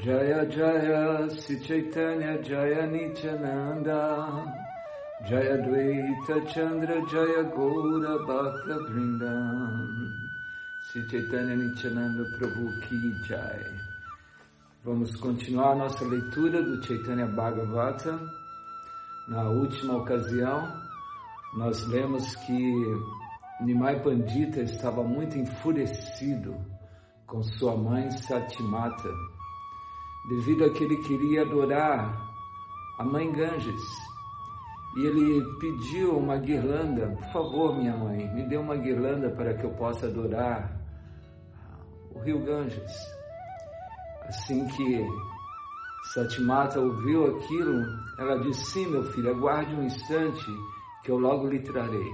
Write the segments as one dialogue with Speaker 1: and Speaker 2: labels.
Speaker 1: Jaya Jaya Sri Chaitanya Jaya Nityananda Jaya Dvaita Chandra Jaya Gaura Bhakta Vrindam Sri Chaitanya Nityananda Prabhu Ki Jai. Vamos continuar nossa leitura do Chaitanya Bhagavata. Na última ocasião, nós lemos que Nimai Pandita estava muito enfurecido com sua mãe Satimata, devido a que ele queria adorar a mãe Ganges. E ele pediu uma guirlanda, por favor, minha mãe, me dê uma guirlanda para que eu possa adorar o rio Ganges. Assim que Satimata ouviu aquilo, ela disse: Sim, meu filho, aguarde um instante que eu logo lhe trarei.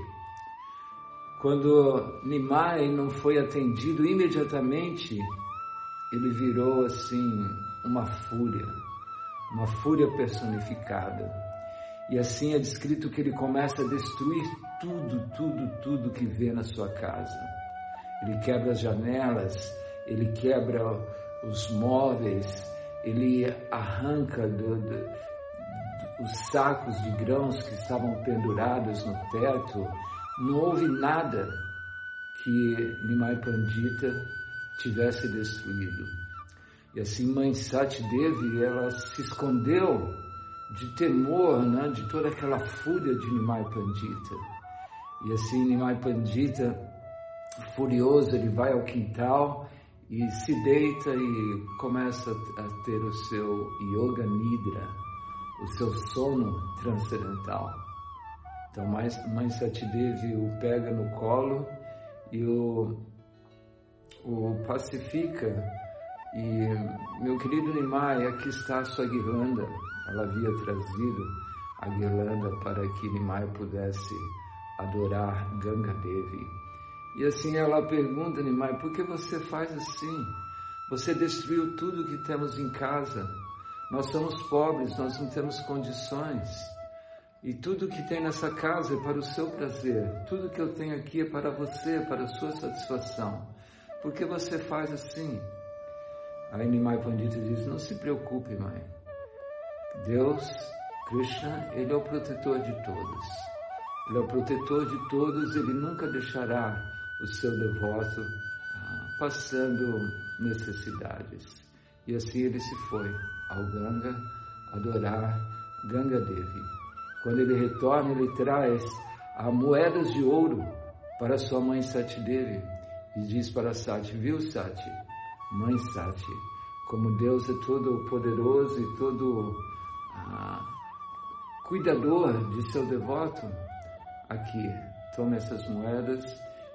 Speaker 1: Quando Nimai não foi atendido imediatamente, ele virou assim uma fúria, uma fúria personificada. E assim é descrito que ele começa a destruir tudo, tudo, tudo que vê na sua casa. Ele quebra as janelas, ele quebra os móveis, ele arranca do, do, os sacos de grãos que estavam pendurados no teto. Não houve nada que Nimai Pandita tivesse destruído. E assim Mãe Sati Devi, ela se escondeu de temor, né, de toda aquela fúria de Nimai Pandita. E assim Nimai Pandita, furioso, ele vai ao quintal e se deita e começa a ter o seu yoga nidra, o seu sono transcendental. Então, Mãe Satidevi o pega no colo e o, o pacifica. E, meu querido Nimai, aqui está a sua guirlanda. Ela havia trazido a guirlanda para que Nimai pudesse adorar Ganga Devi. E assim ela pergunta, Nimai, por que você faz assim? Você destruiu tudo que temos em casa. Nós somos pobres, nós não temos condições. E tudo que tem nessa casa é para o seu prazer. Tudo que eu tenho aqui é para você, para a sua satisfação. Por que você faz assim? Aí Nimai Pandita diz: Não se preocupe, mãe. Deus, Krishna, Ele é o protetor de todos. Ele é o protetor de todos, Ele nunca deixará o seu devoto ah, passando necessidades. E assim ele se foi ao Ganga adorar Ganga Devi. Quando ele retorna, ele traz a moedas de ouro para sua mãe Sati Devi e diz para Sati, viu Sati, mãe Sati, como Deus é todo poderoso e todo ah, cuidador de seu devoto, aqui, tome essas moedas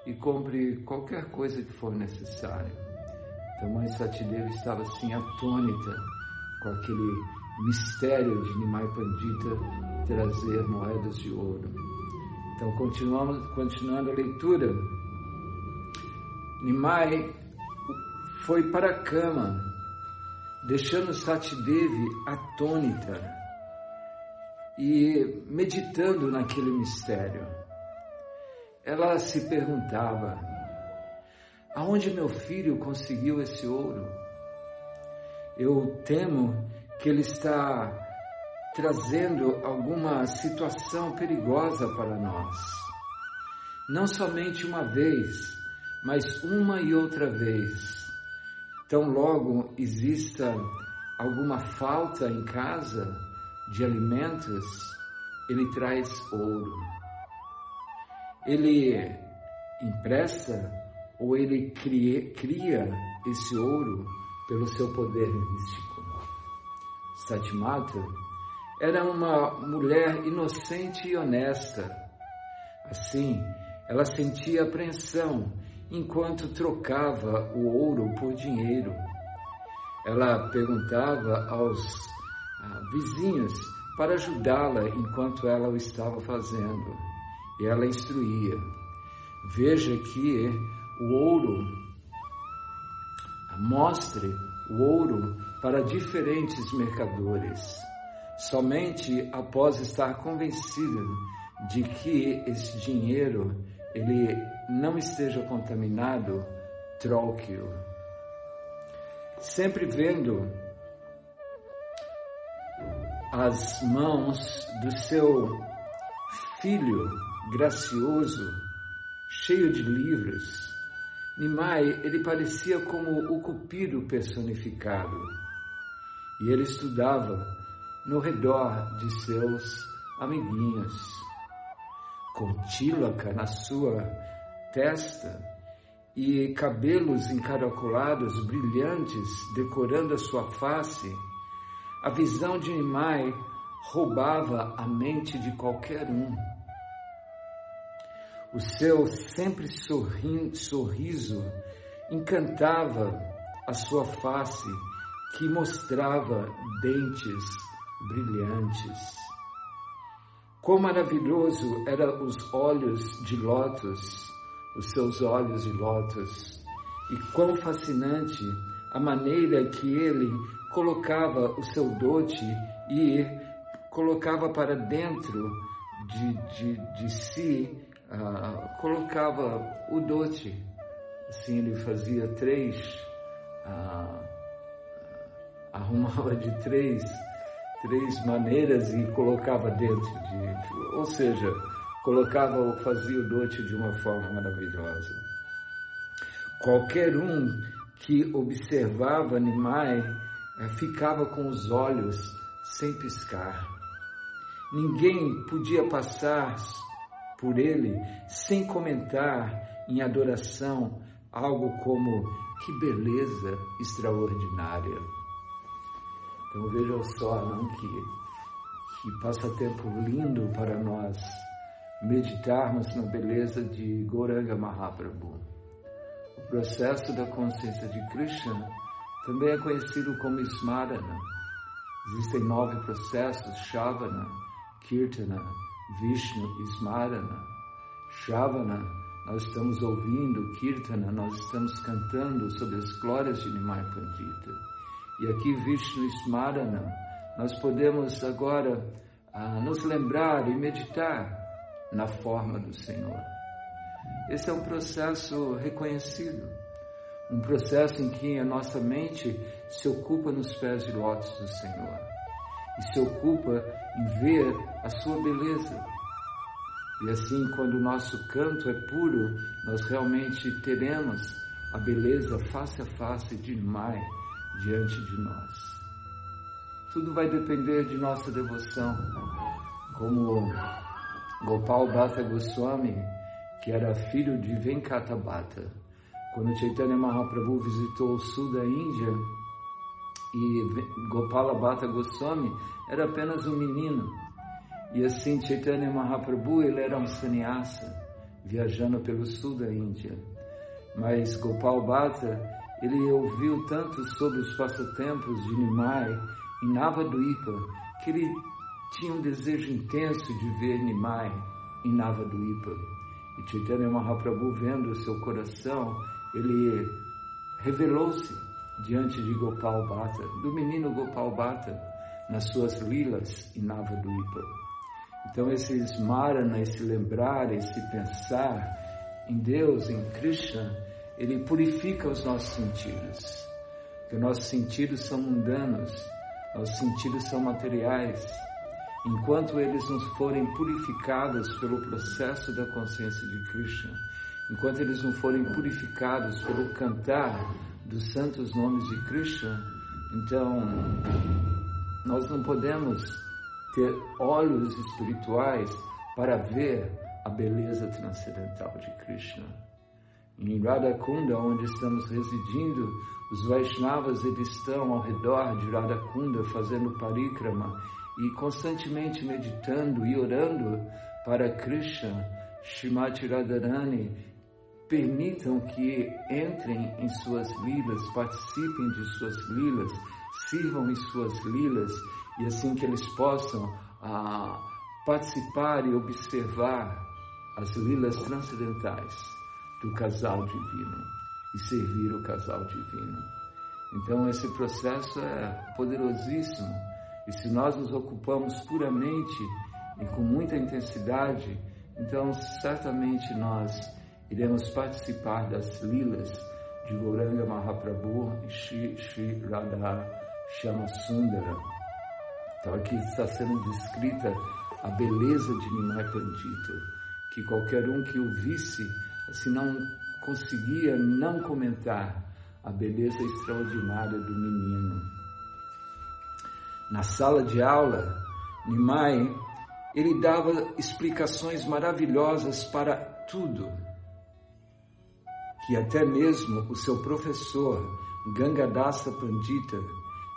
Speaker 1: e compre qualquer coisa que for necessário. Então, mãe Satideva estava assim atônita com aquele mistério de Nimai Pandita trazer moedas de ouro. Então, continuamos, continuando a leitura. Nimai foi para a cama, deixando Satidevi atônita e meditando naquele mistério ela se perguntava: aonde meu filho conseguiu esse ouro? Eu temo que ele está trazendo alguma situação perigosa para nós. Não somente uma vez, mas uma e outra vez. Tão logo exista alguma falta em casa de alimentos, ele traz ouro ele empresta ou ele cria, cria esse ouro pelo seu poder místico. Satimata era uma mulher inocente e honesta. Assim, ela sentia apreensão enquanto trocava o ouro por dinheiro. Ela perguntava aos ah, vizinhos para ajudá-la enquanto ela o estava fazendo e ela instruía. Veja que o ouro, mostre o ouro para diferentes mercadores. Somente após estar convencida de que esse dinheiro ele não esteja contaminado, troque-o. Sempre vendo as mãos do seu filho gracioso, cheio de livros, Nimai, ele parecia como o cupido personificado. E ele estudava no redor de seus amiguinhos, com tílaca na sua testa e cabelos encaracolados brilhantes decorando a sua face, a visão de Nimai roubava a mente de qualquer um. O seu sempre sorriso encantava a sua face, que mostrava dentes brilhantes. Quão maravilhoso eram os olhos de lótus, os seus olhos de lótus, e quão fascinante a maneira que ele colocava o seu dote e colocava para dentro de, de, de si ah, colocava o dote, assim ele fazia três, ah, arrumava de três, três maneiras e colocava dentro de, ou seja, colocava, fazia o dote de uma forma maravilhosa. Qualquer um que observava Nimai eh, ficava com os olhos sem piscar. Ninguém podia passar por ele sem comentar em adoração algo como que beleza extraordinária. Então vejam só não, que, que passatempo lindo para nós meditarmos na beleza de Goranga Mahaprabhu. O processo da consciência de Krishna também é conhecido como Smarana. Existem nove processos, Shavana, Kirtana, Vishnu Smarana, Shavana, nós estamos ouvindo Kirtana, nós estamos cantando sobre as glórias de Nimai Pandita. E aqui Vishnu Smarana, nós podemos agora ah, nos lembrar e meditar na forma do Senhor. Esse é um processo reconhecido, um processo em que a nossa mente se ocupa nos pés de lótus do Senhor e se ocupa em ver a sua beleza. E assim, quando o nosso canto é puro, nós realmente teremos a beleza face a face de Mai diante de nós. Tudo vai depender de nossa devoção. Como Gopal Bhatta Goswami, que era filho de Venkata Bhatta, quando Chaitanya Mahaprabhu visitou o sul da Índia, e Gopala Bhatta Goswami era apenas um menino. E assim Chaitanya Mahaprabhu ele era um sannyasa viajando pelo sul da Índia. Mas Gopal Bhatta ele ouviu tanto sobre os passatempos de Nimai em Navaduipa que ele tinha um desejo intenso de ver Nimai em Navaduipa. E Chaitanya Mahaprabhu vendo o seu coração, ele revelou-se diante de Gopal Bhatta, do menino Gopal Bhatta, nas suas lilas em Navaduipa. Então, esse smarana, esse lembrar, esse pensar em Deus, em Krishna, ele purifica os nossos sentidos. Porque nossos sentidos são mundanos, nossos sentidos são materiais. Enquanto eles não forem purificados pelo processo da consciência de Krishna, enquanto eles não forem purificados pelo cantar dos santos nomes de Krishna, então nós não podemos ter olhos espirituais para ver a beleza transcendental de Krishna. Em Radhakunda, onde estamos residindo, os Vaishnavas eles estão ao redor de Radhakunda fazendo parikrama e constantemente meditando e orando para Krishna, Shrimati Radharani permitam que entrem em suas lilas, participem de suas lilas, sirvam em suas lilas e assim que eles possam ah, participar e observar as lilas transcendentais do casal divino e servir o casal divino. Então esse processo é poderosíssimo e se nós nos ocupamos puramente e com muita intensidade, então certamente nós iremos participar das lilas de Gauranga Mahaprabhu e Shri, Shri Radha Sundara. Então aqui está sendo descrita a beleza de Nimai Pandita, que qualquer um que o visse, assim não conseguia não comentar a beleza extraordinária do menino. Na sala de aula, Nimai, ele dava explicações maravilhosas para tudo, que até mesmo o seu professor, Gangadasa Pandita,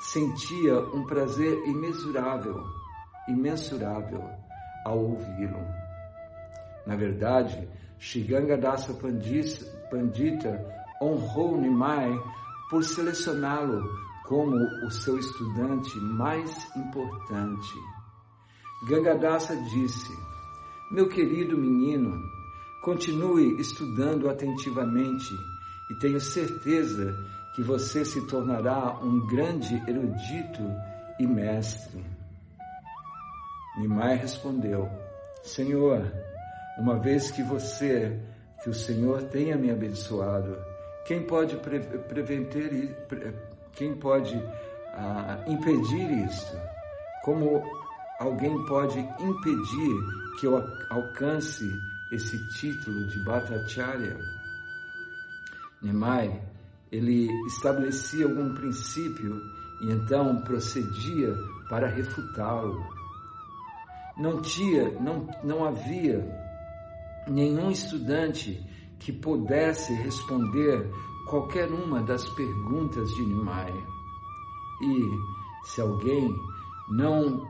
Speaker 1: sentia um prazer imensurável, imensurável ao ouvi-lo. Na verdade, Shigangadasa Pandita honrou Nimai por selecioná-lo como o seu estudante mais importante. Gangadasa disse: Meu querido menino, continue estudando atentivamente e tenho certeza que você se tornará um grande erudito e mestre. Nimai respondeu: Senhor, uma vez que você, que o Senhor tenha me abençoado, quem pode pre prevenir, quem pode ah, impedir isto? Como alguém pode impedir que eu alcance esse título de Bhattacharya? Nimai, ele estabelecia algum princípio e então procedia para refutá-lo. Não tinha, não, não havia nenhum estudante que pudesse responder qualquer uma das perguntas de Nimai. E se alguém não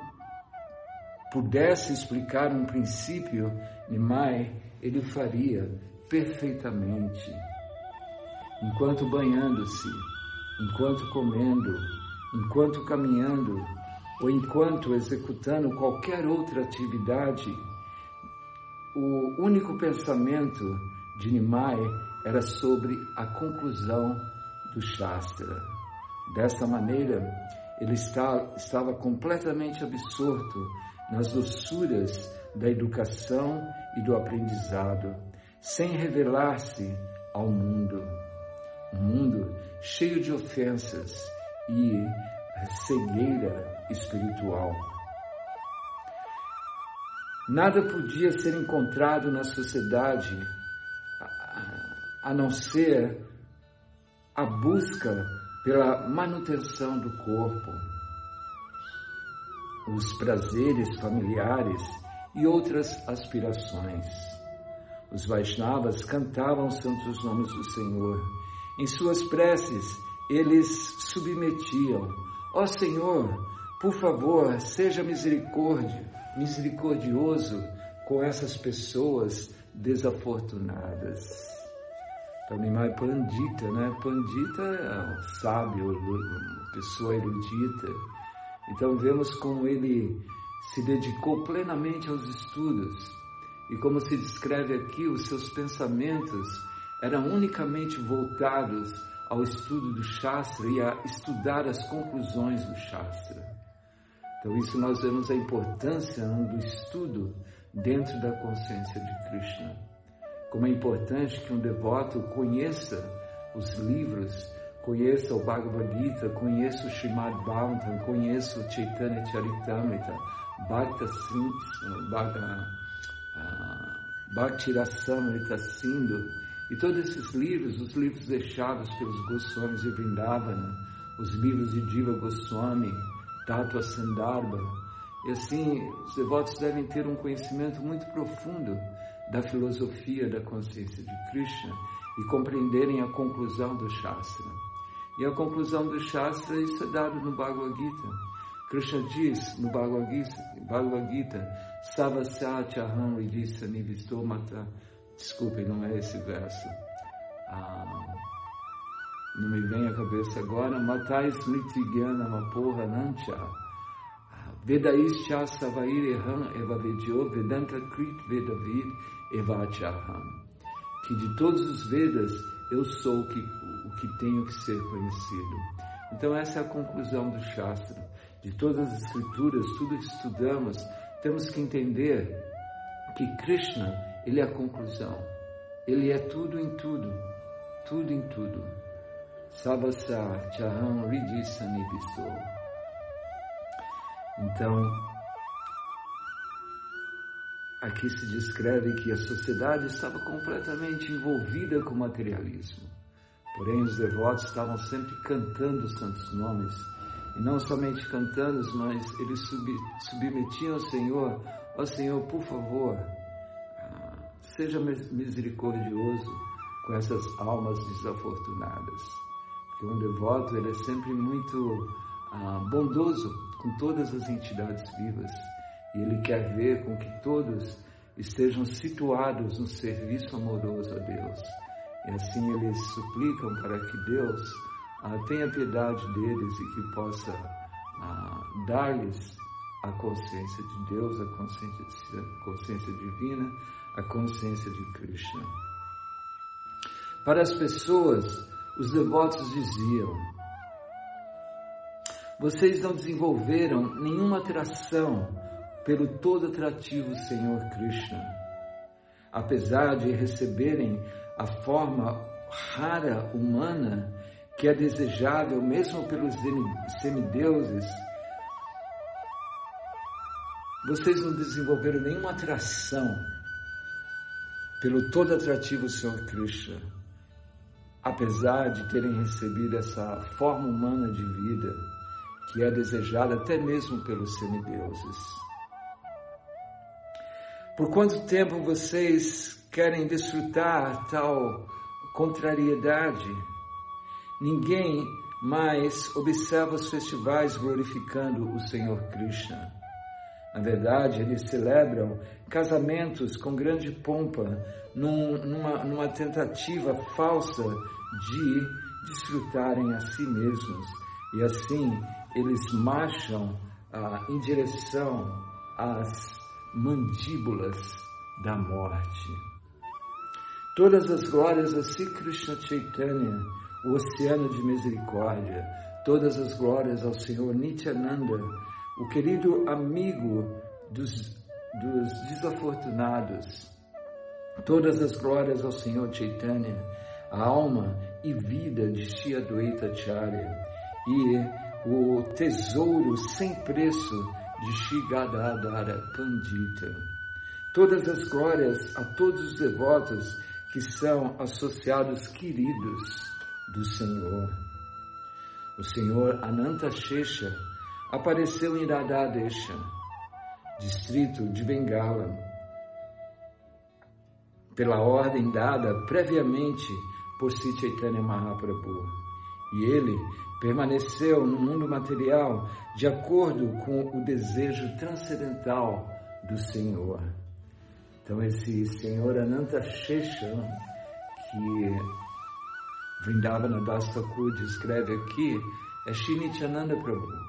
Speaker 1: pudesse explicar um princípio, Nimai, ele faria perfeitamente. Enquanto banhando-se, enquanto comendo, enquanto caminhando ou enquanto executando qualquer outra atividade, o único pensamento de Nimai era sobre a conclusão do Shastra. Dessa maneira, ele está, estava completamente absorto nas doçuras da educação e do aprendizado, sem revelar-se ao mundo. Um mundo cheio de ofensas e cegueira espiritual. Nada podia ser encontrado na sociedade a não ser a busca pela manutenção do corpo, os prazeres familiares e outras aspirações. Os Vaishnavas cantavam santos nomes do Senhor. Em suas preces, eles submetiam: Ó oh Senhor, por favor, seja misericórdia, misericordioso com essas pessoas desafortunadas. Então, Nimai Pandita, né? Pandita é um sábio, pessoa erudita. Então, vemos como ele se dedicou plenamente aos estudos. E como se descreve aqui, os seus pensamentos eram unicamente voltados ao estudo do Shastra e a estudar as conclusões do Shastra. Então, isso nós vemos a importância do estudo dentro da consciência de Krishna. Como é importante que um devoto conheça os livros, conheça o Bhagavad Gita, conheça o Srimad Bhagavatam, conheça o Chaitanya Charitamrita, Bhakta Bhakti Rasamrita Sindhu, e todos esses livros, os livros deixados pelos Goswamis de Vrindavana, os livros de Diva Goswami, Tattva Sandarbha. E assim, os devotos devem ter um conhecimento muito profundo da filosofia da consciência de Krishna e compreenderem a conclusão do Shastra. E a conclusão do Shastra, isso é dado no Bhagavad Gita. Krishna diz no Bhagavad Gita, Bhagavad Gita Savasya Chaham Vidisa Nivistomata. Desculpem, não é esse verso. Ah, não me vem à cabeça agora, Matai Smriti Gyana Mapoha Nancha, Vedaischa Savair Eham Evavedyo Vedanta Krit Vedavid Evachaham. Que de todos os Vedas eu sou o que, o que tenho que ser conhecido. Então essa é a conclusão do Shastra. De todas as escrituras, tudo que estudamos, temos que entender que Krishna, ele é a conclusão. Ele é tudo em tudo, tudo em tudo. Sabasa Chaham Ridisanibisto. Então, aqui se descreve que a sociedade estava completamente envolvida com o materialismo. Porém, os devotos estavam sempre cantando os santos nomes, e não somente cantando, mas eles submetiam ao Senhor: Ó oh, Senhor, por favor, ah, seja misericordioso com essas almas desafortunadas. Porque um devoto ele é sempre muito ah, bondoso com todas as entidades vivas e ele quer ver com que todos estejam situados no serviço amoroso a Deus. E assim eles suplicam para que Deus ah, tenha piedade deles e que possa ah, dar-lhes a consciência de Deus, a consciência, a consciência divina, a consciência de Krishna. Para as pessoas, os devotos diziam: Vocês não desenvolveram nenhuma atração pelo todo atrativo Senhor Krishna. Apesar de receberem a forma rara humana, que é desejável mesmo pelos semideuses, vocês não desenvolveram nenhuma atração pelo todo atrativo Senhor Krishna apesar de terem recebido essa forma humana de vida que é desejada até mesmo pelos semideuses. Por quanto tempo vocês querem desfrutar tal contrariedade? Ninguém mais observa os festivais glorificando o Senhor Krishna. Na verdade, eles celebram casamentos com grande pompa, num, numa, numa tentativa falsa de desfrutarem a si mesmos. E assim, eles marcham ah, em direção às mandíbulas da morte. Todas as glórias a Sri Krishna Chaitanya, o oceano de misericórdia, todas as glórias ao Senhor Nityananda, o querido amigo dos, dos desafortunados. Todas as glórias ao Senhor Chaitanya, a alma e vida de Shri Advaita Charya e o tesouro sem preço de Shri Gadadara Pandita. Todas as glórias a todos os devotos que são associados queridos do Senhor. O Senhor Ananta Shesha apareceu em Radhadesha, distrito de Bengala, pela ordem dada previamente por Sri Chaitanya Mahaprabhu. E ele permaneceu no mundo material de acordo com o desejo transcendental do Senhor. Então esse Senhor Ananta Shesha, que Vrindavana Das Thakur descreve aqui, é Shinityananda Prabhu.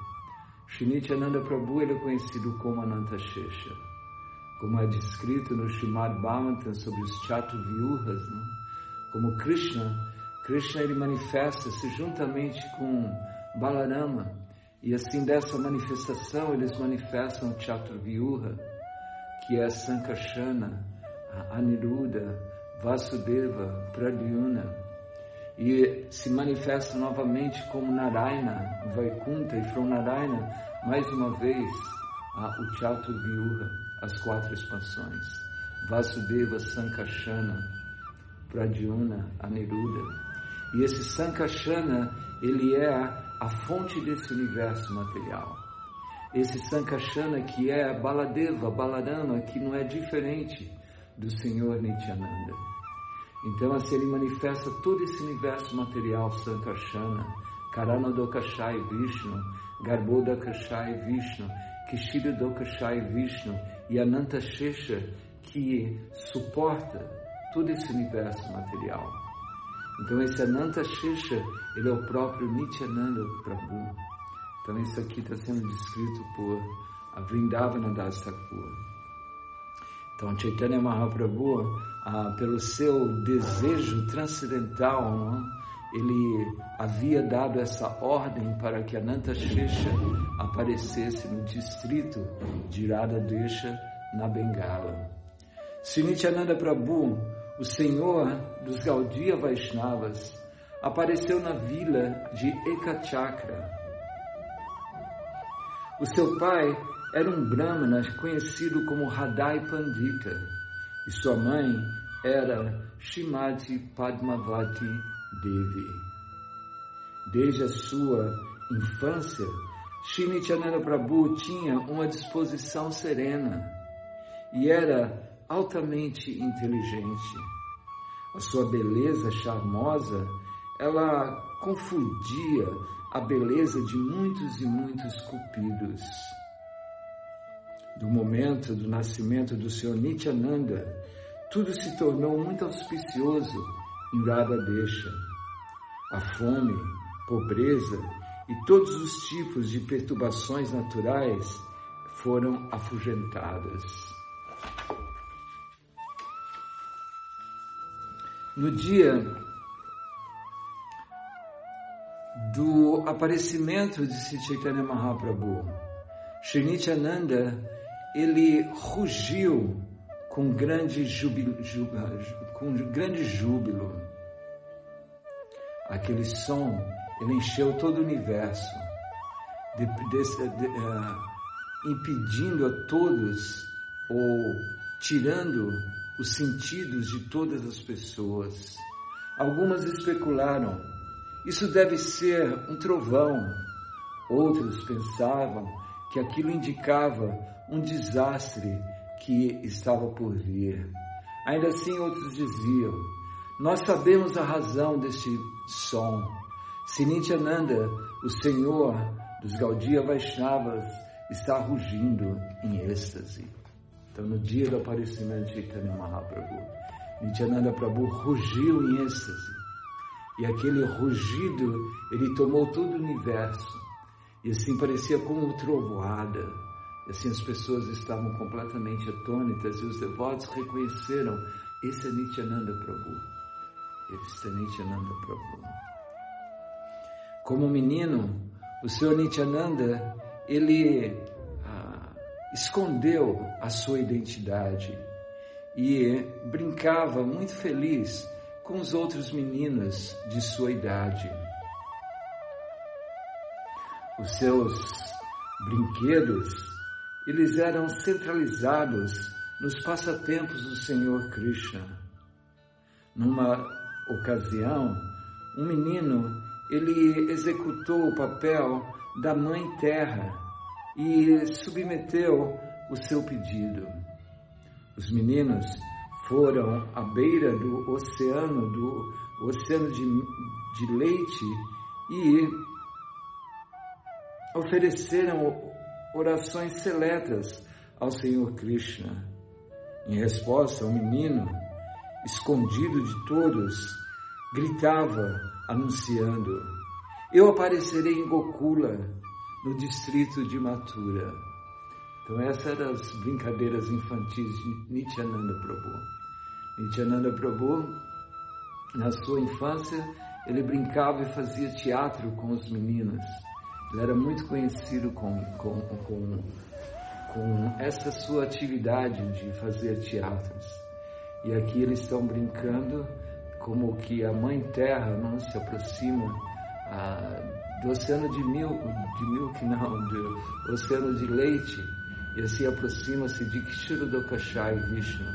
Speaker 1: Shinityananda Prabhu ele é conhecido como Anantashesha, como é descrito no Srimad Bhagavatam sobre os Chaturvyuhas, né? como Krishna, Krishna ele manifesta-se juntamente com Balarama, e assim dessa manifestação eles manifestam Chaturvyuha, que é Sankarsana, Aniruddha, Vasudeva, Pradyuna, e se manifesta novamente como Narayana, Vaikunta e from Narayana, mais uma vez, o Chaturvyuha, as quatro expansões, Vasudeva, Sankashana, Pradyuna, Aniruddha. E esse Sankashana, ele é a fonte desse universo material. Esse Sankashana que é Baladeva, Balarama, que não é diferente do Senhor Nityananda. Então, assim, ele manifesta todo esse universo material, Sankarsana, Karanadokashai Vishnu, Garbhodakashai Vishnu, Kishiridokashai Vishnu e Ananta Shesha, que suporta todo esse universo material. Então, esse Ananta Shesha, ele é o próprio Nityananda Prabhu. Então, isso aqui está sendo descrito por a Vrindavana Das Thakur. Então, Chaitanya Mahaprabhu, ah, pelo seu desejo transcendental? É? ele havia dado essa ordem para que Ananta Shesha aparecesse no distrito de Radhadesha, na Bengala. Sinityananda Prabhu, o senhor dos Gaudiya Vaishnavas, apareceu na vila de Ekachakra. O seu pai era um Brahmana conhecido como Radai Pandita e sua mãe era Shimati Padmavati Devi. Desde a sua infância, Shri Prabhu tinha uma disposição serena e era altamente inteligente. A sua beleza charmosa, ela confundia a beleza de muitos e muitos cupidos. Do momento do nascimento do Senhor Nityananda, tudo se tornou muito auspicioso em Radha Deixa. A fome, pobreza e todos os tipos de perturbações naturais foram afugentadas. No dia do aparecimento de Sri Chaitanya Mahaprabhu, Srinityananda, ele rugiu com grande júbilo, com grande júbilo. Aquele som, ele encheu todo o universo, de, de, de, uh, impedindo a todos ou tirando os sentidos de todas as pessoas. Algumas especularam, isso deve ser um trovão. Outros pensavam que aquilo indicava um desastre que estava por vir. Ainda assim, outros diziam: Nós sabemos a razão deste som. Sinityananda, o Senhor dos Gaudiya Vaishnavas, está rugindo em êxtase. Então, no dia do aparecimento de Chaitanya Mahaprabhu, Nityananda Prabhu rugiu em êxtase. E aquele rugido, ele tomou todo o universo. E assim parecia como trovoada. E assim as pessoas estavam completamente atônitas e os devotos reconheceram: esse é Nityananda Prabhu. Esse é Nityananda Prabhu. Como menino, o Senhor Nityananda, ele escondeu a sua identidade e brincava muito feliz com os outros meninos de sua idade. Os seus brinquedos, eles eram centralizados nos passatempos do Senhor Krishna. Numa ocasião, um menino, ele executou o papel da mãe terra e submeteu o seu pedido. Os meninos foram à beira do oceano, do oceano de, de leite e ofereceram orações seletas ao Senhor Krishna. Em resposta, o menino, escondido de todos, gritava, anunciando: Eu aparecerei em Gokula no distrito de Mathura. Então essas eram as brincadeiras infantis de Nityananda Prabhu. Nityananda Prabhu, na sua infância, ele brincava e fazia teatro com os meninos. Ele era muito conhecido com, com, com, com essa sua atividade de fazer teatros. E aqui eles estão brincando como que a Mãe Terra não se aproxima ah, do oceano de milk, de milk não, do oceano de leite, e assim aproxima-se de Kshirodokashai Vishnu,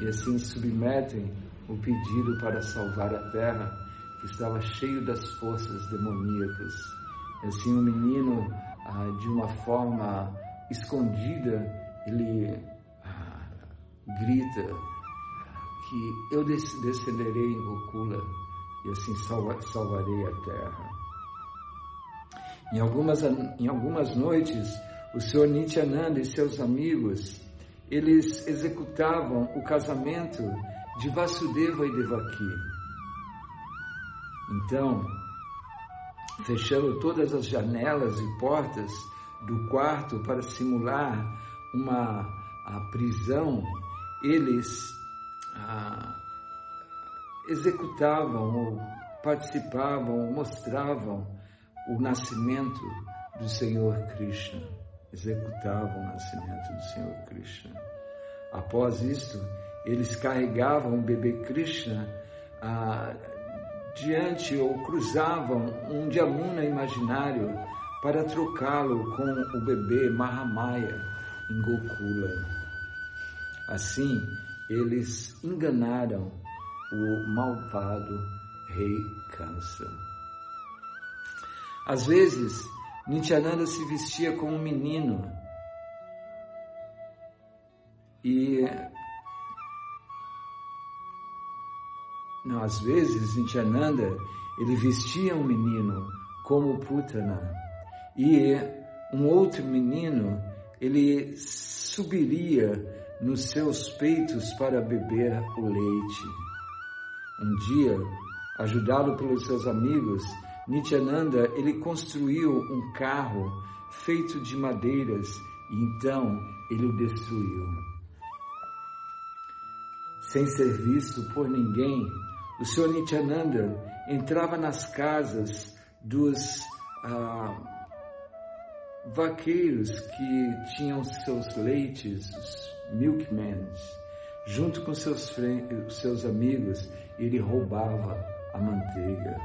Speaker 1: e assim submetem o pedido para salvar a terra, que estava cheio das forças demoníacas. Assim o menino, ah, de uma forma escondida, ele ah, grita que eu descenderei em Gokula e assim salva, salvarei a terra. Em algumas, em algumas noites, o Senhor Nityananda e seus amigos, eles executavam o casamento de Vasudeva e Devaki. Então, fechando todas as janelas e portas do quarto para simular uma a prisão, eles executavam ou participavam, ou mostravam o nascimento do Senhor Krishna, executavam o nascimento do Senhor Krishna. Após isto, eles carregavam o bebê Krishna ah, diante ou cruzavam um Jamuna imaginário para trocá-lo com o bebê Mahamaya em Gokula. Assim, eles enganaram o malvado rei Kansa. Às vezes, Nityananda se vestia como um menino e às vezes Nityananda ele vestia um menino como Putana e um outro menino ele subiria nos seus peitos para beber o leite. Um dia, ajudado pelos seus amigos, Nityananda ele construiu um carro feito de madeiras e então ele o destruiu. Sem ser visto por ninguém, o Sr. Nityananda entrava nas casas dos ah, vaqueiros que tinham seus leites, os milkmen, junto com seus, seus amigos, ele roubava a manteiga.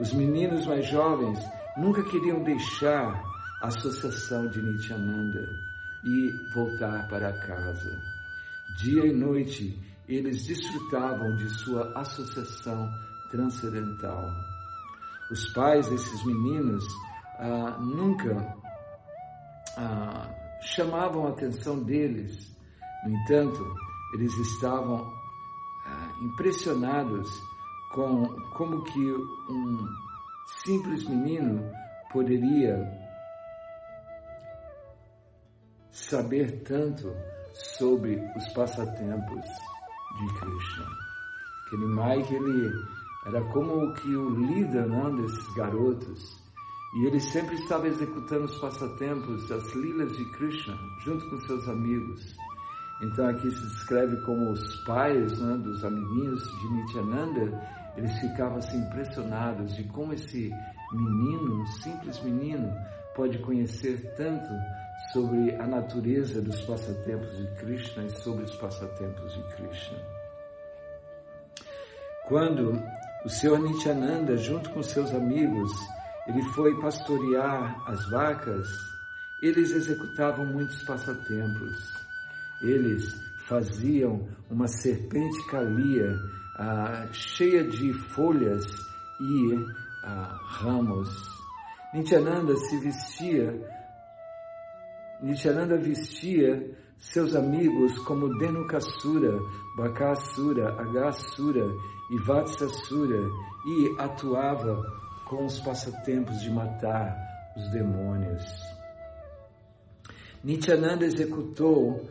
Speaker 1: Os meninos mais jovens nunca queriam deixar a associação de Nityananda e voltar para casa. Dia e noite eles desfrutavam de sua associação transcendental. Os pais desses meninos ah, nunca ah, chamavam a atenção deles. No entanto, eles estavam ah, impressionados com como que um simples menino poderia saber tanto sobre os passatempos de Krishna. Aquele Mike, ele era como que o líder não, desses garotos. E ele sempre estava executando os passatempos, as lilas de Krishna, junto com seus amigos. Então aqui se descreve como os pais né, dos amiguinhos de Nityananda, eles ficavam assim impressionados de como esse menino, um simples menino, pode conhecer tanto sobre a natureza dos passatempos de Krishna e sobre os passatempos de Krishna. Quando o Senhor Nityananda, junto com seus amigos, ele foi pastorear as vacas, eles executavam muitos passatempos eles faziam uma serpente calia ah, cheia de folhas e ah, ramos. Nityananda se vestia, Nityananda vestia seus amigos como Denukasura, Bakasura, Agasura e Vatsasura e atuava com os passatempos de matar os demônios. Nityananda executou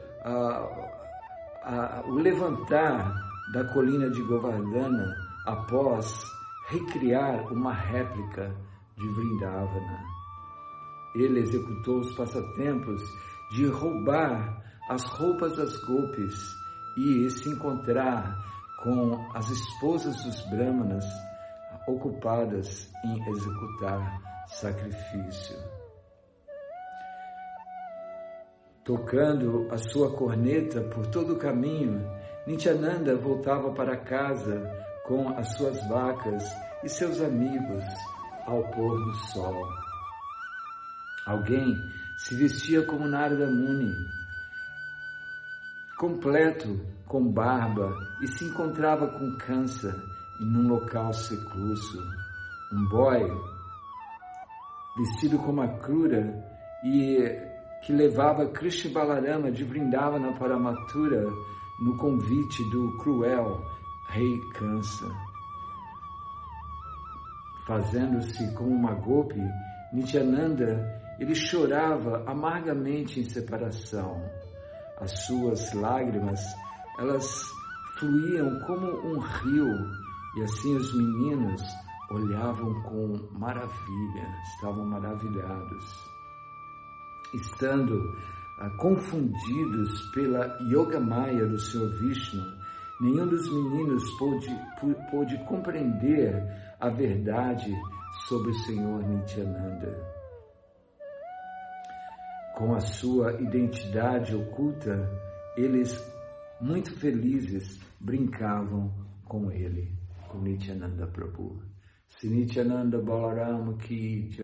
Speaker 1: o levantar da colina de Govardhana após recriar uma réplica de Vrindavana. Ele executou os passatempos de roubar as roupas das gopis e se encontrar com as esposas dos brahmanas ocupadas em executar sacrifício. Tocando a sua corneta por todo o caminho, Nityananda voltava para casa com as suas vacas e seus amigos ao pôr do sol. Alguém se vestia como Narada Muni, completo com barba, e se encontrava com câncer em um local secluso. Um boy vestido como a crura e que levava Krishna Balarama de Vrindavana para Mathura no convite do cruel rei Kansa. Fazendo-se como uma gopi, Nityananda, ele chorava amargamente em separação. As suas lágrimas, elas fluíam como um rio, e assim os meninos olhavam com maravilha, estavam maravilhados estando confundidos pela Yoga Maya do Senhor Vishnu, nenhum dos meninos pôde, pôde compreender a verdade sobre o Senhor Nityananda. Com a sua identidade oculta, eles, muito felizes, brincavam com ele, com Nityananda Prabhu. Se Nityananda Balaram ki